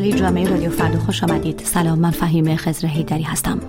مجله جامعه رادیو فردا خوش آمدید. سلام من فهیم خزر هیدری هستم.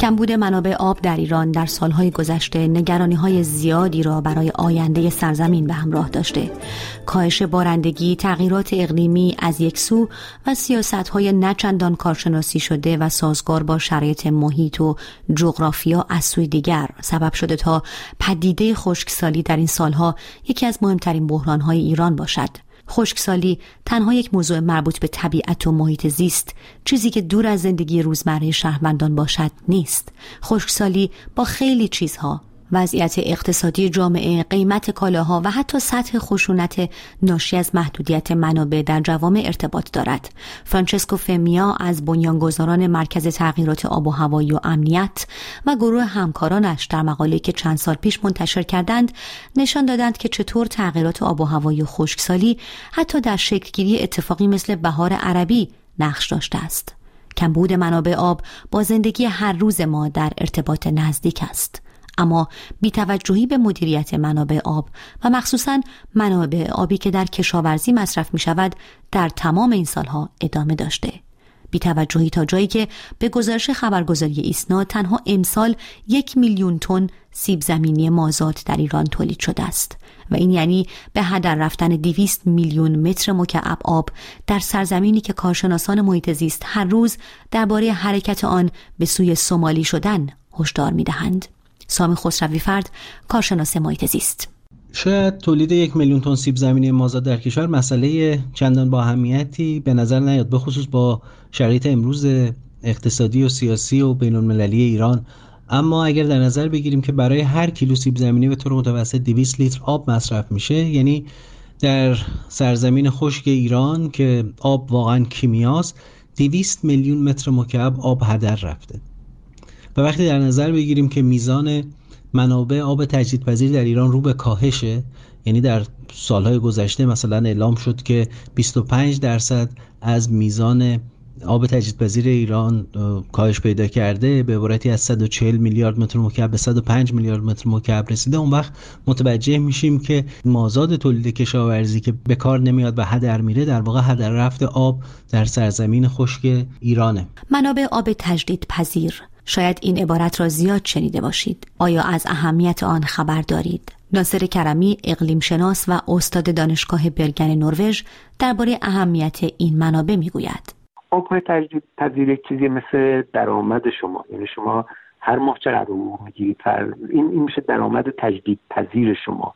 کمبود منابع آب در ایران در سالهای گذشته نگرانی های زیادی را برای آینده سرزمین به همراه داشته. کاهش بارندگی تغییرات اقلیمی از یک سو و سیاست های نچندان کارشناسی شده و سازگار با شرایط محیط و جغرافیا از سوی دیگر. سبب شده تا پدیده خشکسالی در این سالها یکی از مهمترین های ایران باشد. خشکسالی تنها یک موضوع مربوط به طبیعت و محیط زیست چیزی که دور از زندگی روزمره شهروندان باشد نیست. خشکسالی با خیلی چیزها وضعیت اقتصادی جامعه، قیمت کالاها و حتی سطح خشونت ناشی از محدودیت منابع در جوامع ارتباط دارد. فرانچسکو فمیا از بنیانگذاران مرکز تغییرات آب و هوایی و امنیت و گروه همکارانش در مقاله که چند سال پیش منتشر کردند نشان دادند که چطور تغییرات آب و هوایی و خشکسالی حتی در شکلگیری اتفاقی مثل بهار عربی نقش داشته است. کمبود منابع آب با زندگی هر روز ما در ارتباط نزدیک است. اما بیتوجهی به مدیریت منابع آب و مخصوصا منابع آبی که در کشاورزی مصرف می شود در تمام این سالها ادامه داشته بیتوجهی تا جایی که به گزارش خبرگزاری ایسنا تنها امسال یک میلیون تن سیب زمینی مازاد در ایران تولید شده است و این یعنی به هدر رفتن دیویست میلیون متر مکعب آب در سرزمینی که کارشناسان محیط زیست هر روز درباره حرکت آن به سوی سومالی شدن هشدار می‌دهند. سامی خسروی فرد کارشناس محیط زیست. شاید تولید یک میلیون تن سیب زمینی مازاد در کشور مسئله چندان با اهمیتی به نظر نیاد به خصوص با شرایط امروز اقتصادی و سیاسی و بین المللی ایران. اما اگر در نظر بگیریم که برای هر کیلو سیب زمینی به طور متوسط 200 لیتر آب مصرف میشه یعنی در سرزمین خشک ایران که آب واقعا کیمیاست 200 میلیون متر مکعب آب هدر رفته. و وقتی در نظر بگیریم که میزان منابع آب تجدیدپذیر در ایران رو به کاهشه یعنی در سالهای گذشته مثلا اعلام شد که 25 درصد از میزان آب تجدیدپذیر ایران کاهش پیدا کرده به عبارتی از 140 میلیارد متر مکعب به 105 میلیارد متر مکعب رسیده. اون وقت متوجه میشیم که مازاد تولید کشاورزی که به کار نمیاد و هدر میره در واقع هدر رفت آب در سرزمین خشک ایرانه. منابع آب تجدید پذیر شاید این عبارت را زیاد شنیده باشید. آیا از اهمیت آن خبر دارید؟ ناصر کرمی اقلیم شناس و استاد دانشگاه برگن نروژ درباره اهمیت این منابع می‌گوید. آبهای تجدید پذیر چیزی مثل درآمد شما یعنی شما هر ماه چقدر می‌گیرید این این میشه درآمد تجدید پذیر شما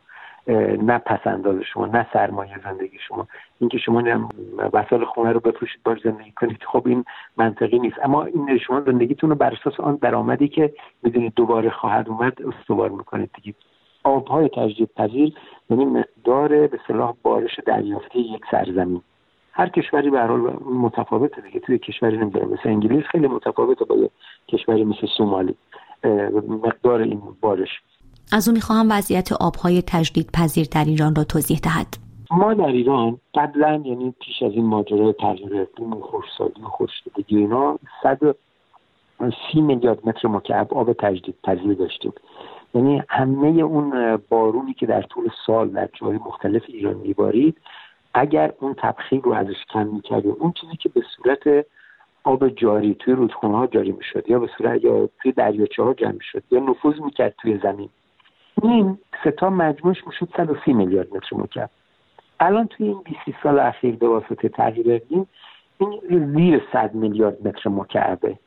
نه پسنداز شما نه سرمایه زندگی شما. اینکه شما وسایل خونه رو بفروشید باش زندگی کنید خب این منطقی نیست. اما این شما زندگیتون رو بر اساس آن درآمدی که می‌دونید دوباره خواهد اومد استوار می‌کنید دیگه. آبهای تجدید پذیر یعنی مقدار به صلاح بارش دریافتی یک سرزمین. هر کشوری به حال متفاوته دیگه توی کشوری نمی‌دونم مثل انگلیس خیلی متفاوته با کشوری مثل سومالی. مقدار این بارش. از او می‌خواهم وضعیت آبهای تجدید پذیر در ایران را توضیح دهد. ما در ایران قبلا یعنی پیش از این ماجرای تغییر اقلیم و خشکسالی و خشکیدگی اینا صد سی میلیارد متر مکعب آب تجدید پذیر داشتیم. یعنی همه اون بارونی که در طول سال در جای مختلف ایران میبارید اگر اون تبخیر رو ازش کم می‌کردیم اون چیزی که به صورت آب جاری توی رودخانه ها جاری می‌شد یا به صورت یا توی دریاچه ها جمع شد یا نفوذ می‌کرد توی زمین این ستا مجموعش می‌شد 130 میلیارد متر مکعب. الان توی این 20 سال اخیر به واسطه تغییر اقلیم این زیر 100 میلیارد متر مکعبه.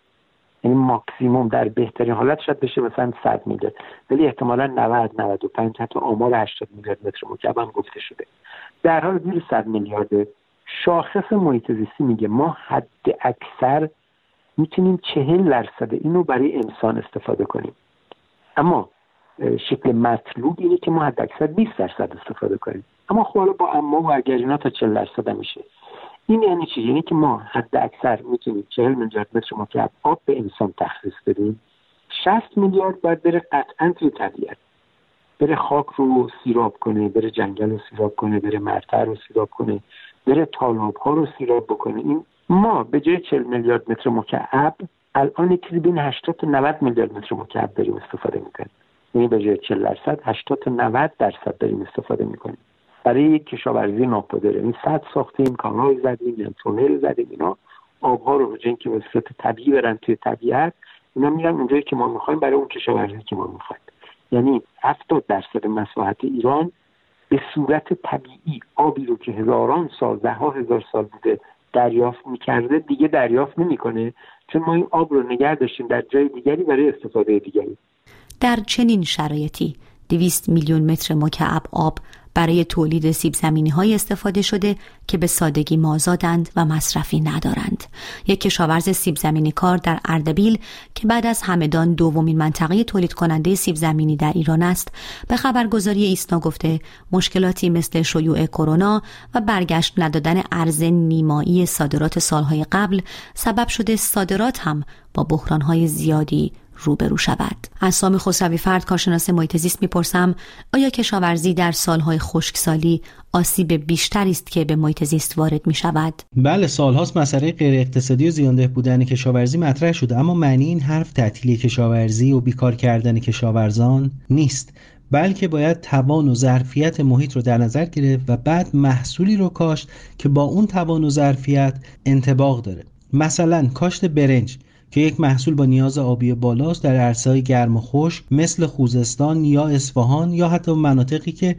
یعنی ماکسیموم در بهترین حالت شاید بشه مثلا 100 میلیارد. ولی احتمالا 90 95 حتی آمار 80 میلیارد متر مکعب هم گفته شده. در حال زیر 100 میلیارد شاخص محیط زیستی میگه ما حد اکثر می‌تونیم 40 درصد اینو برای انسان استفاده کنیم. اما شکل مطلوب اینه که ما حد اکثر 20 درصد استفاده کنیم. اما خب حالا با اما و اگر اینا تا 40 درصد میشه. این یعنی چی؟ یعنی که ما حد اکثر می‌تونیم 40 میلیارد متر مکعب آب به انسان تخصیص بدیم. 60 میلیارد باید بره قطعا توی طبیعت. بره خاک رو سیراب کنه بره جنگل رو سیراب کنه بره مرتع رو سیراب کنه بره تالاب ها رو سیراب بکنه. این ما به جای 40 میلیارد متر مکعب الان چیزی بین 80 تا 90 میلیارد متر مکعب داریم استفاده می‌کنیم. یعنی به جای 40 درصد 80 تا 90 درصد داریم استفاده می‌کنیم. برای یک کشاورزی ناپدره این صد ساختیم کانال زدیم تونل زدیم اینا آبها رو به که به صورت طبیعی برن توی طبیعت اینا میرن اونجایی که ما می‌خوایم برای اون کشاورزی که ما می‌خوایم. یعنی هفتاد درصد مساحت ایران به صورت طبیعی آبی رو که هزاران سال ده ها هزار سال بوده دریافت می‌کرده دیگه دریافت نمی‌کنه. چون ما این آب رو نگه داشتیم در جای دیگری برای استفاده دیگری. در چنین شرایطی دویست میلیون متر مکعب آب برای تولید سیب زمینی های استفاده شده که به سادگی مازادند و مصرفی ندارند. یک کشاورز سیب زمینی کار در اردبیل که بعد از همدان دومین منطقه تولید کننده سیب زمینی در ایران است به خبرگزاری ایسنا گفته مشکلاتی مثل شیوع کرونا و برگشت ندادن ارز نیمایی صادرات سالهای قبل سبب شده صادرات هم با بحرانهای زیادی روبرو شود. از سامی خسروی فرد کارشناس محیط زیست می‌پرسم آیا کشاورزی در سالهای خشکسالی آسیب بیشتری است که به محیط زیست وارد می شود بله سالهاست مسئله غیر اقتصادی و زیانده بودن کشاورزی مطرح شده اما معنی این حرف تعطیلی کشاورزی و بیکار کردن کشاورزان نیست بلکه باید توان و ظرفیت محیط رو در نظر گرفت و بعد محصولی رو کاشت که با اون توان و ظرفیت انتباق داره. مثلا کاشت برنج. که یک محصول با نیاز آبی بالاست در عرصه‌های گرم و خشک مثل خوزستان یا اصفهان یا حتی مناطقی که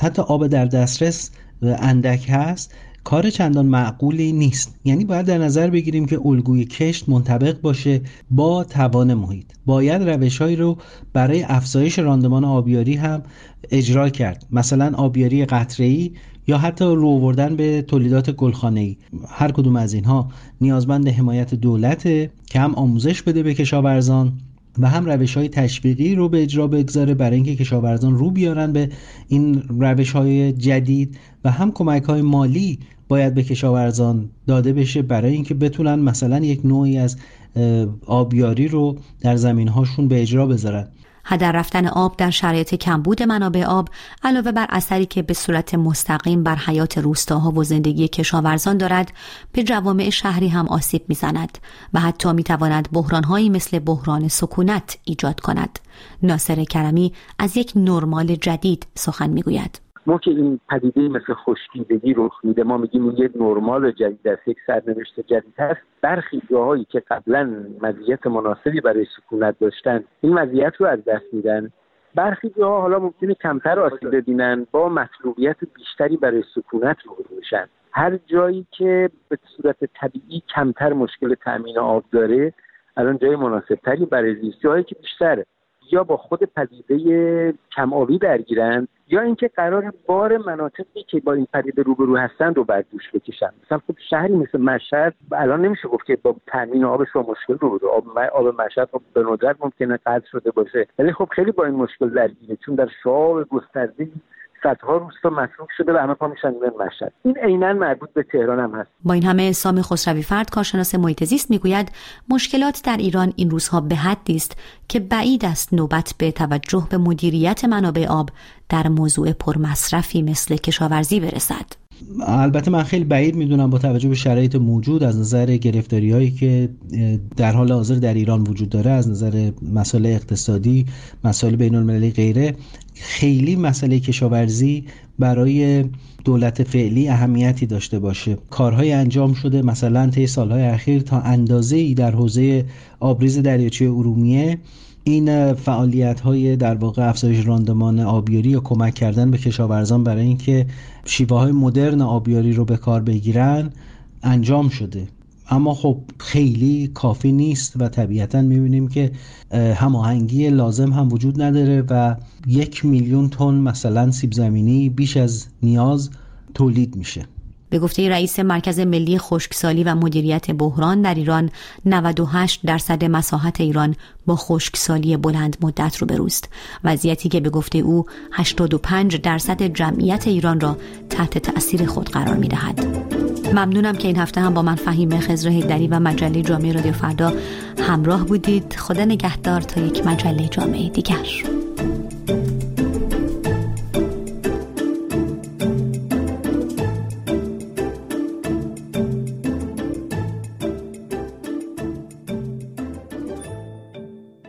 حتی آب در دسترس اندک هست کار چندان معقولی نیست. یعنی باید در نظر بگیریم که الگوی کشت منطبق باشه با توان محیط. باید روشهایی رو برای افزایش راندمان آبیاری هم اجرا کرد. مثلا آبیاری قطره‌ای یا حتی رو آوردن به تولیدات گلخانه‌ای. هر کدوم از اینها نیازمند حمایت دولت که هم آموزش بده به کشاورزان و هم روش های تشویقی رو به اجرا بگذاره برای اینکه کشاورزان رو بیارن به این روش های جدید و هم کمک های مالی باید به کشاورزان داده بشه برای اینکه بتونن مثلا یک نوعی از آبیاری رو در زمین هاشون به اجرا بذارن. هدر رفتن آب در شرایط کمبود منابع آب علاوه بر اثری که به صورت مستقیم بر حیات روستاها و زندگی کشاورزان دارد به جوامع شهری هم آسیب می‌زند و حتی می‌تواند بحرانهایی مثل بحران سکونت ایجاد کند. ناصر کرمی از یک نرمال جدید سخن می‌گوید. ما که این پدیده مثل خشکیدگی رخ میده ما میگیم اون یک نرمال جدید است یک سرنوشت جدید هست برخی جاهایی که قبلا مزیت مناسبی برای سکونت داشتن این مزیت رو از دست میدن. برخی جاها حالا ممکنه کمتر آسیب ببینن با مطلوبیت بیشتری برای سکونت رو میشن. هر جایی که به صورت طبیعی کمتر مشکل تامین آب داره الان جای مناسبتری برای زیست. جایی که بیشتره یا با خود پدیده کم آبی درگیرند یا اینکه قرار بار مناطقی که با این پدیده روبرو هستند رو بر دوش بکشن. مثلا خب شهری مثل مشهد الان نمیشه گفت که با تامین آبش با مشکل رو آب آب مشهد خب به ندرت ممکنه قطع شده باشه. ولی خب خیلی با این مشکل درگیره. چون در شعاب گسترده صدها روستا مصروف شده و همه پا میشن مشهد این عینا مربوط به تهران هم هست. با این همه سامی خسروی فرد کارشناس محیط زیست می‌گوید مشکلات در ایران این روزها به حدی است که بعید است نوبت به توجه به مدیریت منابع آب در موضوع پرمصرفی مثل کشاورزی برسد. البته من خیلی بعید می‌دونم با توجه به شرایط موجود از نظر گرفتاری هایی که در حال حاضر در ایران وجود داره از نظر مسائل اقتصادی مسائل بین المللی غیره خیلی مسئله کشاورزی برای دولت فعلی اهمیتی داشته باشه. کارهای انجام شده مثلا طی سالهای اخیر تا اندازه ای در حوزه آبریز دریاچه ارومیه این فعالیت های در واقع افزایش راندمان آبیاری یا کمک کردن به کشاورزان برای اینکه شیوه های مدرن آبیاری رو به کار بگیرن انجام شده. اما خب خیلی کافی نیست و طبیعتا می‌بینیم که هماهنگی لازم هم وجود نداره و یک میلیون تن مثلا سیب زمینی بیش از نیاز تولید میشه. به گفته رئیس مرکز ملی خشکسالی و مدیریت بحران در ایران 98 درصد مساحت ایران با خشکسالی بلند مدت رو بروست. وضعیتی که به گفته او 85 درصد جمعیت ایران را تحت تأثیر خود قرار می دهد. ممنونم که این هفته هم با من فهیم خزر هیدری و مجله جامعه رادیو فردا همراه بودید. خدا نگهدار تا یک مجله جامعه دیگر.